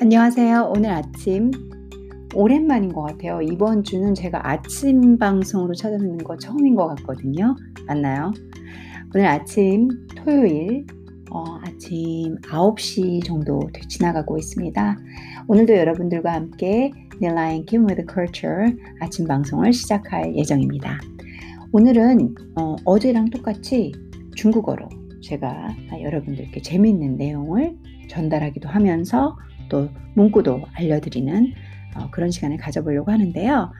안녕하세요. 오늘 아침 오랜만인 것 같아요. 이번 주는 제가 아침 방송으로 찾아뵙는 거 처음인 것 같거든요. 맞나요? 오늘 아침 토요일 어, 아침 9시 정도 지나가고 있습니다. 오늘도 여러분들과 함께 Lion King with Culture 아침 방송을 시작할 예정입니다. 오늘은 어, 제랑 똑같이 중국어로 제가 여러분들께 재미있는 내용을 전달하기도 하면서 또 문구도 알려드리는 어, 그런 시간을 가져보려고 하는데요.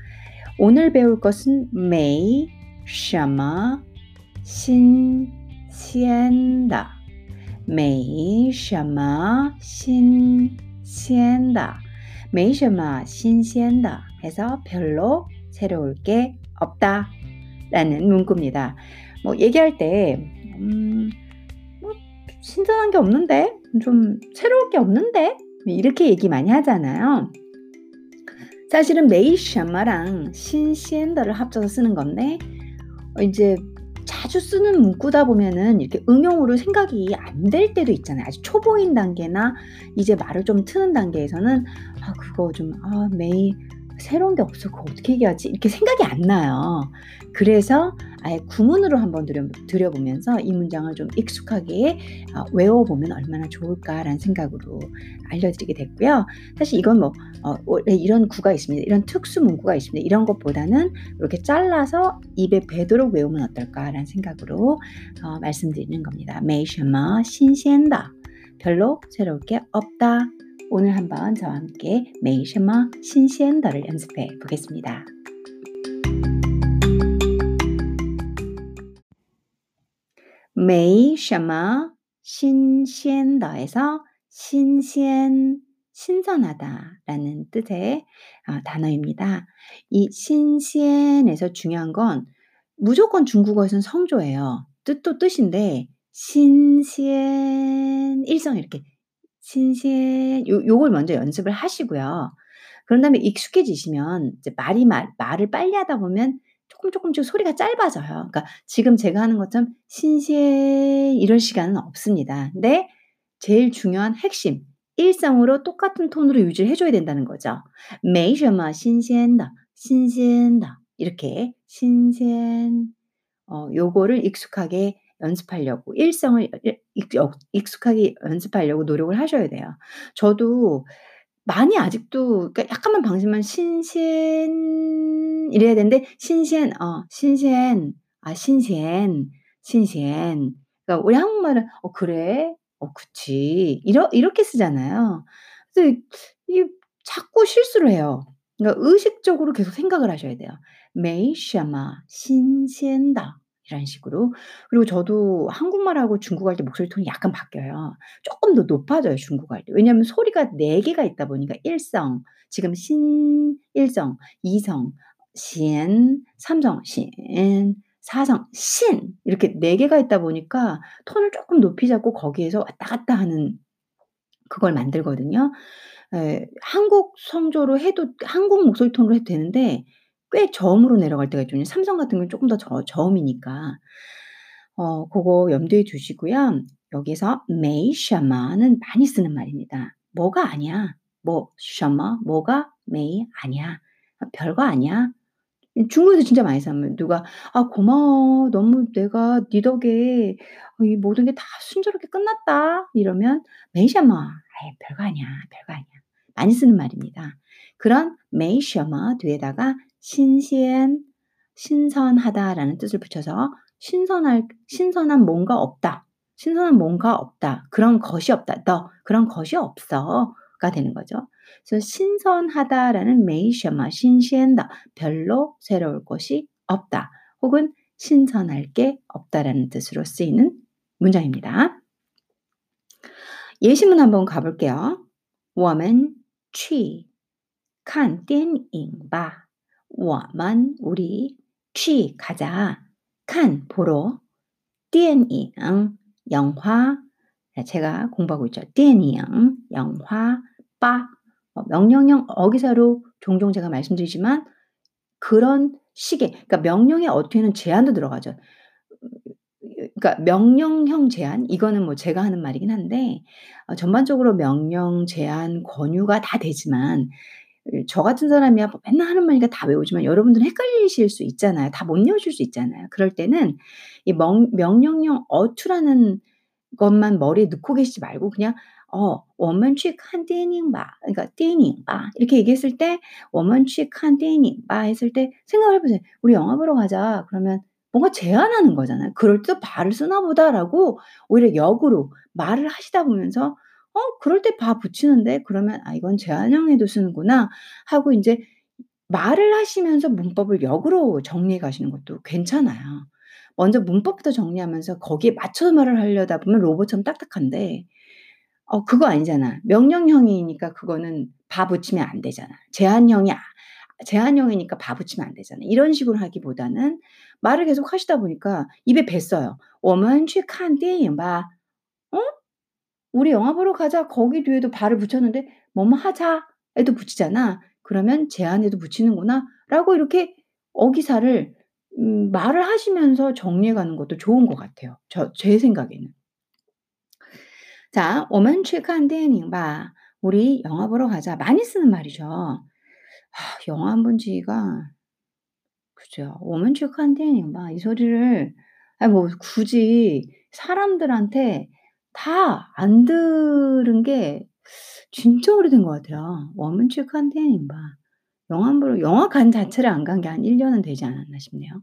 오늘 배울 것은 메이, 샤마, 신 시엔다. 메이, 샤마, 신시엔다. 메이, 샤마, 신시엔다. 해서 별로 새로울 게 없다. 라는 문구입니다. 뭐 얘기할 때, 음, 뭐 신선한 게 없는데? 좀 새로울 게 없는데? 이렇게 얘기 많이 하잖아요. 사실은 메이샤마랑 신시엔더를 합쳐서 쓰는 건데 어, 이제 자주 쓰는 문구다 보면은 이렇게 응용으로 생각이 안 될 때도 있잖아요. 아직 초보인 단계나 이제 말을 좀 트는 단계에서는 아 그거 좀아 메이 새로운 게 없어. 그거 어떻게 얘기하지? 이렇게 생각이 안 나요. 그래서 아예 구문으로 한번 들여, 보면서이 문장을 좀 익숙하게 어, 외워보면 얼마나 좋을까라는 생각으로 알려드리게 됐고요. 사실 이건 뭐 어, 이런 구가 있습니다. 이런 특수 문구가 있습니다. 이런 것보다는 이렇게 잘라서 입에 배도록 외우면 어떨까라는 생각으로 어, 말씀드리는 겁니다. 메이셔마 신鮮다 별로 새로울 게 없다. 오늘 한번 저와 함께 메이셔마 신시엔더를 연습해 보겠습니다. 메이셔마 신시엔더에서 신시엔 신선하다 라는 뜻의 어, 단어입니다. 이 신시엔에서 중요한 건 무조건 중국어에서는 성조예요. 뜻도 뜻인데 신시엔 일성 이렇게 신신 요 요걸 먼저 연습을 하시고요. 그런 다음에 익숙해지시면 이제 말이 말 말을 빨리 하다 보면 조금 조금씩 소리가 짧아져요. 그러니까 지금 제가 하는 것처럼 신신 이럴 시간은 없습니다. 근데 제일 중요한 핵심 일상으로 똑같은 톤으로 유지를 해줘야 된다는 거죠. 메이셔마 신신다 신신다 이렇게 신신 어 요거를 익숙하게 연습하려고 일성을 익숙하게 연습하려고 노력을 하셔야 돼요. 저도 많이 아직도 그러니까 약간만 방심만 신신 이래야 되는데 신신 어 신신 아 신신 신신 그러니까 우리 한국말은 어 그래 어 그치 이러 이렇게 쓰잖아요. 그래서 이 자꾸 실수를 해요. 그러니까 의식적으로 계속 생각을 하셔야 돼요. 메이샤마 신鮮다 이런 식으로. 그리고 저도 한국말하고 중국어 할 때 목소리 톤이 약간 바뀌어요. 조금 더 높아져요 중국어 할 때. 왜냐하면 소리가 4개가 있다 보니까 일성, 지금 신, 일성, 이성, 신, 삼성, 신, 사성, 신 이렇게 4개가 있다 보니까 톤을 조금 높이 잡고 거기에서 왔다 갔다 하는 그걸 만들거든요. 에, 한국 성조로 해도 한국 목소리 톤으로 해도 되는데 꽤 저음으로 내려갈 때가 있거든요. 삼성 같은 경우는 조금 더 저 저음이니까. 어 고거 염두에 두시고요. 여기서 메이샤마는 많이 쓰는 말입니다. 뭐가 아니야. 뭐 샤마 뭐가 메이 아니야. 아, 별거 아니야. 중국에서 진짜 많이 쓰면 누가 "아 고마워. 너무 내가 네 덕에 어, 이 모든 게 다 순조롭게 끝났다." 이러면 메이샤마 "아이 별거 아니야. 별거 아니야." 많이 쓰는 말입니다. 그런 메이샤마 뒤에다가 신시엔 신선하다라는 뜻을 붙여서 신선할 신선한 뭔가 없다. 신선한 뭔가 없다. 그런 것이 없다. 너 그런 것이 없어가 되는 거죠. 그래서 신선하다라는 메이셔마 신시엔다 별로 새로울 것이 없다. 혹은 신선할 게 없다라는 뜻으로 쓰이는 문장입니다. 예시문 한번 가볼게요. 我们去看电影吧。 我们 우리 去 가자. 칸 보러 电影 영화 제가 공부하고 있죠. 电影 영화 빠 어, 명령형 어기사로 종종 제가 말씀드리지만 그런 식의 그러니까 명령의 어투에는 제한도 들어가죠. 그러니까 명령형 제한 이거는 뭐 제가 하는 말이긴 한데 어 전반적으로 명령, 제한, 권유가 다 되지만 이 저 같은 사람이야 뭐 맨날 하는 말이니까 다 외우지만 여러분들은 헷갈리실 수 있잖아요. 다 못 외우실 수 있잖아요. 그럴 때는 이 명, 명령형 어투라는 것만 머리에 넣고 계시지 말고 그냥 어, 원만 취한 띠닝바. 그러니까 띠닝바. 이렇게 얘기했을 때 원만 취한 띠닝바 했을 때 생각을 해 보세요. 우리 영화 보러 가자. 그러면 뭔가 제안하는 거잖아요. 그럴 때 발을 쓰나 보다라고 오히려 역으로 말을 하시다 보면서 어 그럴 때 바 붙이는데?' 그러면 '아 이건 제안형에도 쓰는구나.' 하고 인제 말을 하시면서 문법을 역으로 정리해 가시는 것도 괜찮아요. 먼저 문법부터 정리하면서 거기에 맞춰서 말을 하려다 보면 로봇처럼 딱딱한데 어 그거 아니잖아. 명령형이니까 그거는 바 붙이면 안 되잖아. 제한형이 아 제한형이니까 바 붙이면 안 되잖아. 이런 식으로 하기보다는 말을 계속 하시다 보니까 입에 뱄어요. 我们去看电影吧. 어? 우리 영화 보러 가자. 거기 뒤에도 바를 붙였는데 뭐뭐 하자에도 붙이잖아. 그러면 제한에도 붙이는구나라고 이렇게 어기사를 음 말을 하시면서 정리해 가는 것도 좋은 것 같아요. 저 제 생각에는. 자, 我们去看电影吧. 우리 영화 보러 가자. 많이 쓰는 말이죠. 아 영화 안 본 지가 그죠. 我们去看电影吧. 이 소리를 아이 뭐 굳이 사람들한테 다 안 들은 게 진짜 오래된 것 같아요. 我们去看电影吧. 영화 보러 영화 관 자체를 안 간 게 한 1년은 되지 않았나 싶네요.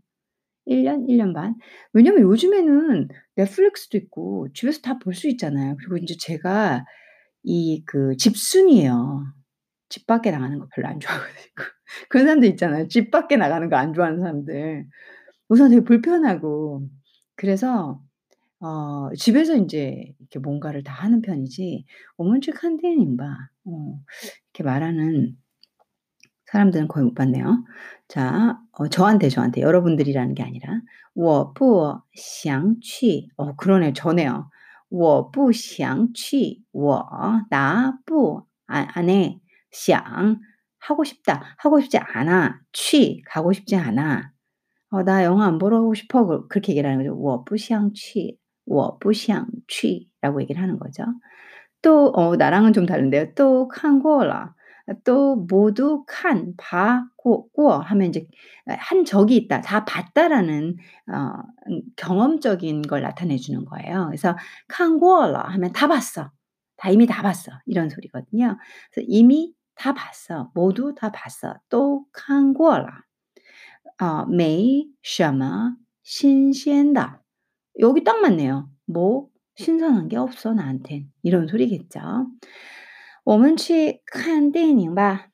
1년, 1년 반. 왜냐면 요즘에는 넷플릭스도 있고 집에서 다 볼 수 있잖아요. 그리고 인제 제가 이 그 집순이에요. 집 밖에 나가는 거 별로 안 좋아하거든요. 그런 사람들 있잖아요. 집 밖에 나가는 거 안 좋아하는 사람들. 우선 되게 불편하고. 그래서 어 집에서 인제 이렇게 뭔가를 다 하는 편이지 我们去看电影吧. 어 이렇게 말하는 사람들은 거의 못 봤네요. 자 어 저한테, 저한테 여러분들이라는 게 아니라 我不想去 어 그러네요. 저네요. 我不想去我나不안 안 해. 想 하고 싶다. 하고 싶지 않아. 去 가고 싶지 않아. 어 "나 영화 안 보러 가고 싶어." 그 그렇게 얘기를 하는 거죠. 我不想去 我不想去 라고 얘기를 하는 거죠. 또 어 나랑은 좀 다른데요. 또 看过了 또 모두 看 봐 고 고 하면 인제 아 한 적이 있다. 다 봤다라는 어 음 경험적인 걸 나타내 주는 거예요. 그래서 看过了 하면 다 봤어. 다 이미 다 봤어. 이런 소리거든요. 그래서 이미 다 봤어. 모두 다 봤어. 都看过了. 어 没什么新鲜的. 여기 딱 맞네요. 뭐 신선한 게 없어 나한텐. 이런 소리겠죠. 我们去看电影吧.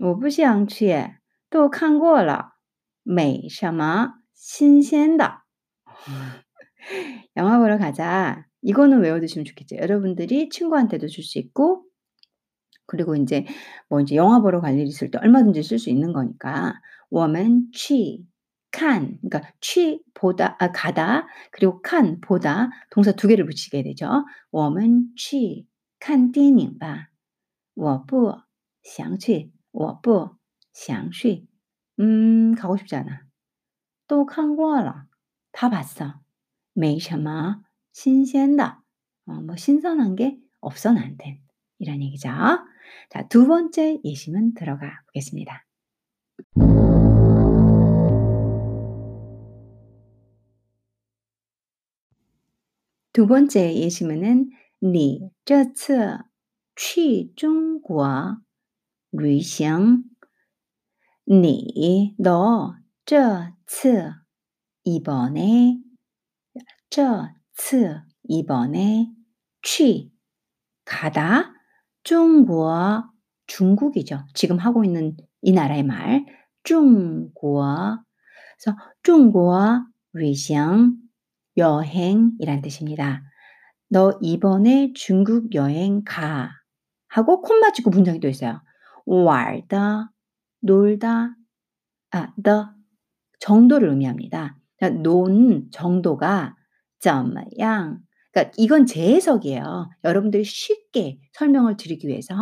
我不想去都看过了没什么新鲜的. 영화 보러 가자. 이거는 외워 두시면 좋겠죠. 여러분들이 친구한테도 줄 수 있고 그리고 인제 뭐 인제 영화 보러 갈 일 있을 때 얼마든지 쓸 수 있는 거니까 我们去 看 그러니까 去 보다 아 가다 그리고 看 보다 동사 2 개를 붙이게 되죠. 我们去看电影吧.我不想去我不想去 음 가고 싶지 않아. 都看过了 다 봤어. 没什么新鲜的 어 뭐 신선한 게 없어 나한텐. 이런 얘기죠. 자 두 번째 예시문 들어가 보겠습니다. 두 번째 예시문은 你这次去中国旅行 니 너这次 이번에 这次 이번에 去 가다 중국 중국이죠. 지금 하고 있는 이 나라의 말 중국 그래서 중국 旅行 여행이란 뜻입니다. 너 이번에 중국 여행 가. 하고 콤 맞추고 문장이 또 있어요. 왈다, 놀다, 아, 더 정도를 의미합니다. 그러니까 논 정도가 점양 그러니까 이건 제 해석이에요. 여러분들이 쉽게 설명을 드리기 위해서.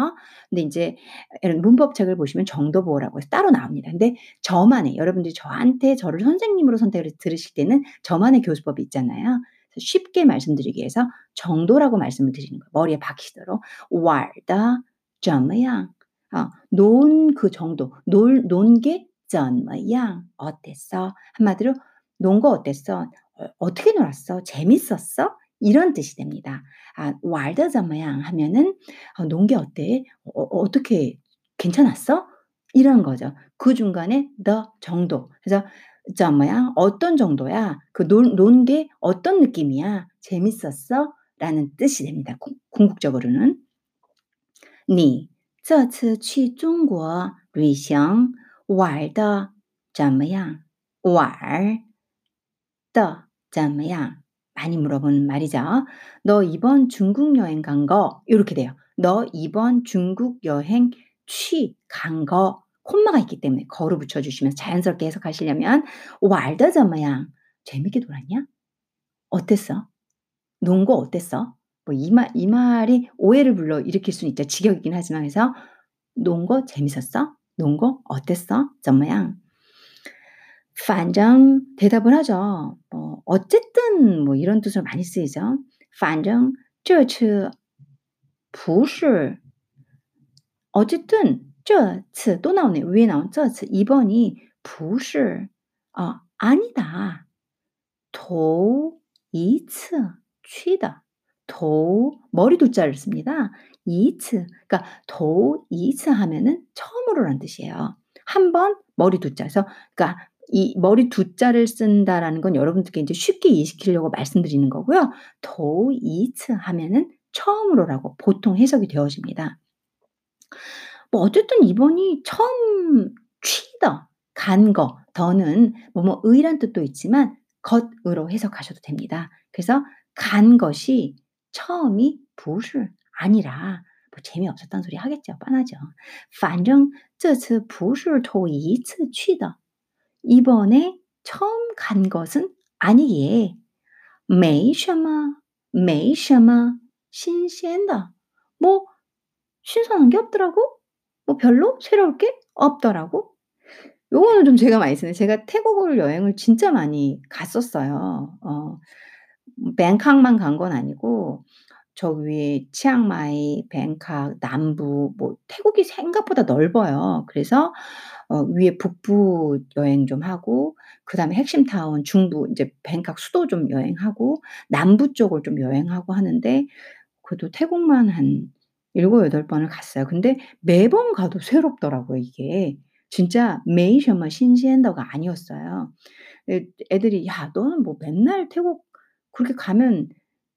근데 이제 이런 문법책을 보시면 정도보호라고 해서 따로 나옵니다. 근데 저만의 여러분들이 저한테 저를 선생님으로 선택을 들으실 때는 저만의 교수법이 있잖아요. 쉽게 말씀드리기 위해서 정도라고 말씀을 드리는 거예요. 머리에 박히도록 왈다 점양 어, 논그 정도 논논게 점양 어땠어 한마디로 논 거 어땠어 어, 어떻게 놀았어 재밌었어 이런 뜻이 됩니다. 아, 玩的怎么样 하면은 어, 논게 어때? 어, 어떻게 괜찮았어? 이런 거죠. 그 중간에 the 정도. 그래서 怎么样? 어떤 정도야? 그 논 게 어떤 느낌이야? 재밌었어? 라는 뜻이 됩니다. 궁극적으로는 你这次去中国旅行玩的怎么样?玩的怎么样? 많이 물어보는 말이죠. 너 이번 중국 여행 간거 이렇게 돼요. 너 이번 중국 여행 취 간 거 콤마가 있기 때문에 거로 붙여 주시면 자연스럽게 해석하시려면 왈더저마양 재밌게 놀았냐? 어땠어? 논 거 어땠어? 뭐 이 말, 이 말이 오해를 불러 일으킬 수는 있죠. 직역이긴 하지만 그래서 논 거 재밌었어? 논 거 어땠어? 점마양. 反正 대답을 하죠. 뭐 어쨌든 뭐 이런 뜻으로 많이 쓰이죠. 反正这次不是 어쨌든 这次또 나오네. 위에 나온 这次 이번이 不是 아, 아니다. 头一次去的. 도 머리 도자를 씁니다. 이츠 그러니까 도이츠 하면은 처음으로란 뜻이에요. 한 번 머리 두자. 그래서 그러니까 이 머리 두자를 쓴다라는 건 여러분들께 이제 쉽게 이해시키려고 말씀드리는 거고요. 도이츠 하면은 처음으로라고 보통 해석이 되어집니다. 뭐 어쨌든 이번이 처음 취더 간 거, 더는 뭐뭐 의란 뜻도 있지만 것으로 해석하셔도 됩니다. 그래서 간 것이 처음이 不是 아니라 뭐 재미없었던 소리 하겠죠. 뻔하죠. 反正这次不是头一次去的. 이번에 처음 간 것은 아니기에 没什么,没什么新鲜的.뭐 신선한 게 없더라고? 뭐 별로 새로울 게 없더라고. 요거는 좀 제가 많이 쓰네. 제가 태국을 여행을 진짜 많이 갔었어요. 어, 뱅캉만 간 건 아니고 저 위에 치앙마이, 뱅칵, 남부 뭐 태국이 생각보다 넓어요. 그래서 어, 위에 북부 여행 좀 하고 그다음에 핵심 타운 중부 이제 뱅칵 수도 좀 여행하고 남부 쪽을 좀 여행하고 하는데 그래도 태국만 한 7-8 번을 갔어요. 근데 매번 가도 새롭더라고요, 이게. 진짜 메이셔머 신시엔더가 아니었어요. 애 애들이 "야 너는 뭐 맨날 태국 그렇게 가면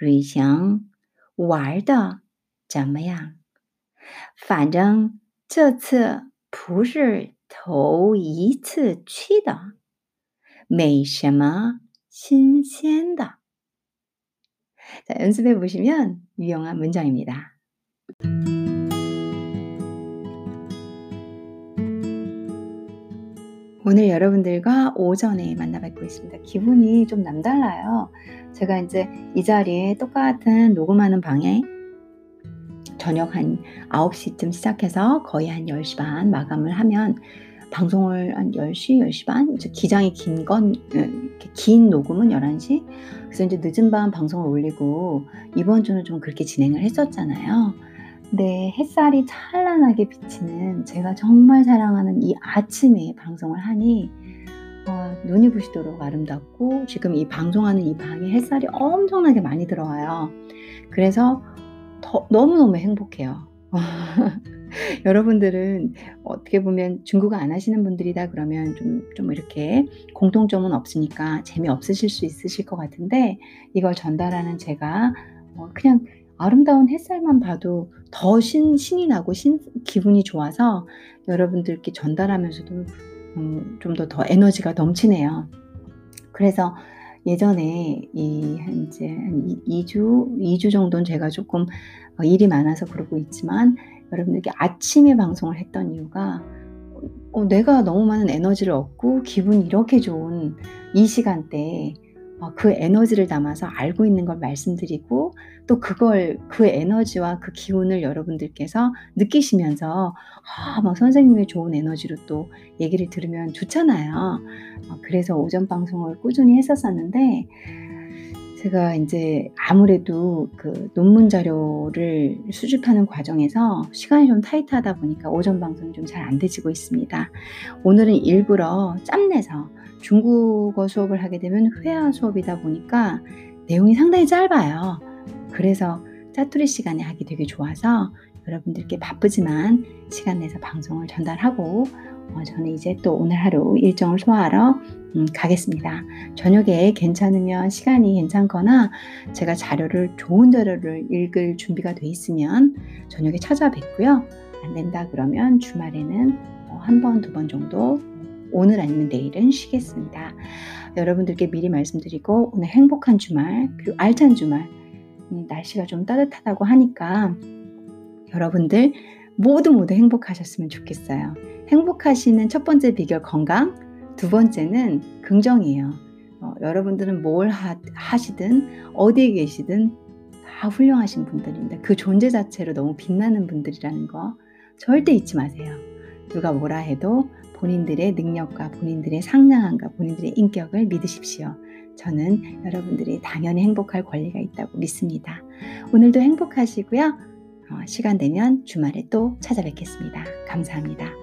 旅行玩的怎么样？反正这次不是头一次去的，没什么新鲜的。 자, 연습해 보시면 유용한 문장입니다. 오늘 여러분들과 오전에 만나 뵙고 있습니다. 기분이 좀 남달라요. 제가 이제 이 자리에 똑같은 녹음하는 방에 저녁 한 9시쯤 시작해서 거의 한 10시 반 마감을 하면 방송을 한 10시, 10시 반? 기장이 긴 건, 긴 녹음은 11시? 그래서 이제 늦은 밤 방송을 올리고 이번 주는 좀 그렇게 진행을 했었잖아요. 네, 햇살이 찬란하게 비치는 제가 정말 사랑하는 이 아침에 방송을 하니 어, 눈이 부시도록 아름답고 지금 이 방송하는 이 방에 햇살이 엄청나게 많이 들어와요. 그래서 더, 너무너무 행복해요. 여러분들은 어떻게 보면 중국어 안 하시는 분들이다 그러면 좀, 좀 이렇게 공통점은 없으니까 재미없으실 수 있으실 것 같은데 이걸 전달하는 제가 어, 그냥 아름다운 햇살만 봐도 더 신, 신이 나고 신, 기분이 좋아서 여러분들께 전달하면서도 음, 좀더 더 에너지가 넘치네요. 그래서 예전에 이 한제 한 2, 주 2주 정도는 제가 조금 어, 일이 많아서 그러고 있지만 여러분들께 아침에 방송을 했던 이유가 어, 내가 너무 많은 에너지를 얻고 기분이 이렇게 좋은 이 시간대에 어, 그 에너지를 담아서 알고 있는 걸 말씀드리고 또 그걸 그 에너지와 그 기운을 여러분들께서 느끼시면서 아, 막 선생님의 좋은 에너지로 또 얘기를 들으면 좋잖아요. 어, 그래서 오전 방송을 꾸준히 했었었는데 제가 이제 아무래도 그 논문 자료를 수집하는 과정에서 시간이 좀 타이트하다 보니까 오전 방송이 좀 잘 안 되지고 있습니다. 오늘은 일부러 짬내서 중국어 수업을 하게 되면 회화 수업이다 보니까 내용이 상당히 짧아요. 그래서 짜투리 시간에 하기 되게 좋아서 여러분들께 바쁘지만 시간 내서 방송을 전달하고 어, 저는 이제 또 오늘 하루 일정을 소화하러 음, 가겠습니다. 저녁에 괜찮으면 시간이 괜찮거나 제가 자료를 좋은 자료를 읽을 준비가 돼 있으면 저녁에 찾아뵙고요. 안 된다 그러면 주말에는 어, 한 번, 두 번 정도 오늘 아니면 내일은 쉬겠습니다. 여러분들께 미리 말씀드리고 오늘 행복한 주말 그리고 알찬 주말 음, 날씨가 좀 따뜻하다고 하니까 여러분들 모두 모두 행복하셨으면 좋겠어요. 행복하시는 첫 번째 비결 건강, 두 번째는 긍정이에요. 어, 여러분들은 뭘 하, 하시든 어디에 계시든 다 훌륭하신 분들입니다. 그 존재 자체로 너무 빛나는 분들이라는 거 절대 잊지 마세요. 누가 뭐라 해도 본인들의 능력과 본인들의 상냥함과 본인들의 인격을 믿으십시오. 저는 여러분들이 당연히 행복할 권리가 있다고 믿습니다. 오늘도 행복하시고요. 어, 시간 되면 주말에 또 찾아뵙겠습니다. 감사합니다.